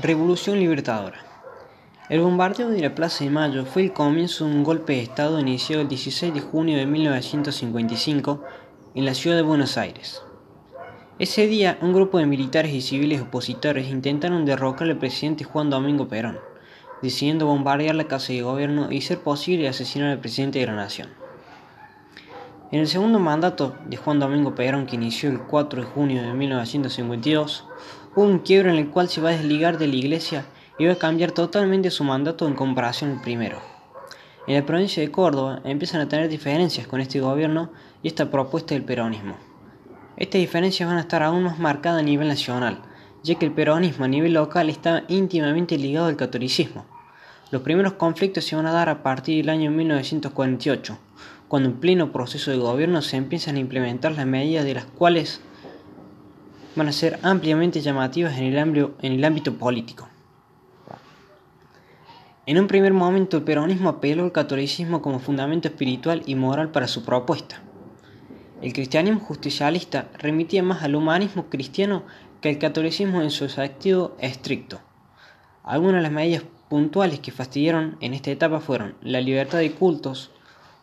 Revolución Libertadora. El bombardeo de la Plaza de Mayo fue el comienzo de un golpe de Estado iniciado el 16 de junio de 1955 en la ciudad de Buenos Aires. Ese día, un grupo de militares y civiles opositores intentaron derrocar al presidente Juan Domingo Perón, decidiendo bombardear la casa de gobierno y, ser posible, asesinar al presidente de la nación. En el segundo mandato de Juan Domingo Perón, que inició el 4 de junio de 1952, un quiebro en el cual se va a desligar de la iglesia y va a cambiar totalmente su mandato en comparación al primero. En la provincia de Córdoba empiezan a tener diferencias con este gobierno y esta propuesta del peronismo. Estas diferencias van a estar aún más marcadas a nivel nacional, ya que el peronismo a nivel local está íntimamente ligado al catolicismo. Los primeros conflictos se van a dar a partir del año 1948, cuando en pleno proceso de gobierno se empiezan a implementar las medidas de las cuales van a ser ampliamente llamativas en el, ámbito, político. En un primer momento el peronismo apeló al catolicismo como fundamento espiritual y moral para su propuesta. El cristianismo justicialista remitía más al humanismo cristiano que al catolicismo en su sentido estricto. Algunas de las medidas puntuales que fastidiaron en esta etapa fueron la libertad de cultos,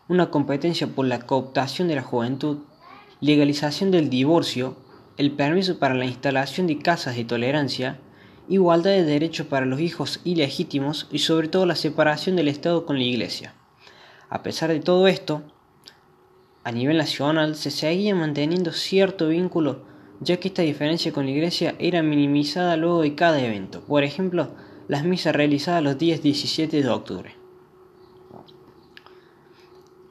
una competencia por la cooptación de la juventud, legalización del divorcio, el permiso para la instalación de casas de tolerancia, igualdad de derechos para los hijos ilegítimos y sobre todo la separación del Estado con la Iglesia. A pesar de todo esto, a nivel nacional se seguía manteniendo cierto vínculo, ya que esta diferencia con la Iglesia era minimizada luego de cada evento, por ejemplo, las misas realizadas los días 17 de octubre.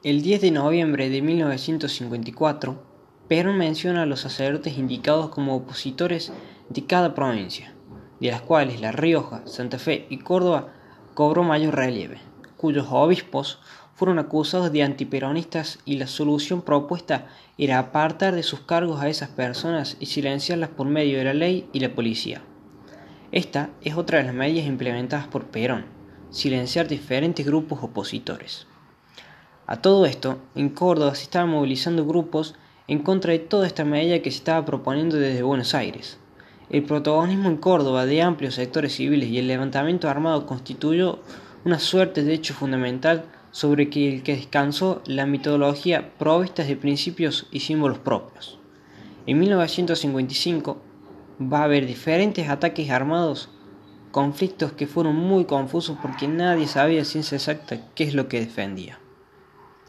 El 10 de noviembre de 1954, Perón menciona a los sacerdotes indicados como opositores de cada provincia, de las cuales La Rioja, Santa Fe y Córdoba cobró mayor relieve, cuyos obispos fueron acusados de antiperonistas y la solución propuesta era apartar de sus cargos a esas personas y silenciarlas por medio de la ley y la policía. Esta es otra de las medidas implementadas por Perón, silenciar diferentes grupos opositores. A todo esto, en Córdoba se estaban movilizando grupos en contra de toda esta medida que se estaba proponiendo desde Buenos Aires. El protagonismo en Córdoba de amplios sectores civiles y el levantamiento armado constituyó una suerte de hecho fundamental sobre el que descansó la mitología provista de principios y símbolos propios. En 1955 va a haber diferentes ataques armados, conflictos que fueron muy confusos porque nadie sabía ciencia exacta qué es lo que defendía.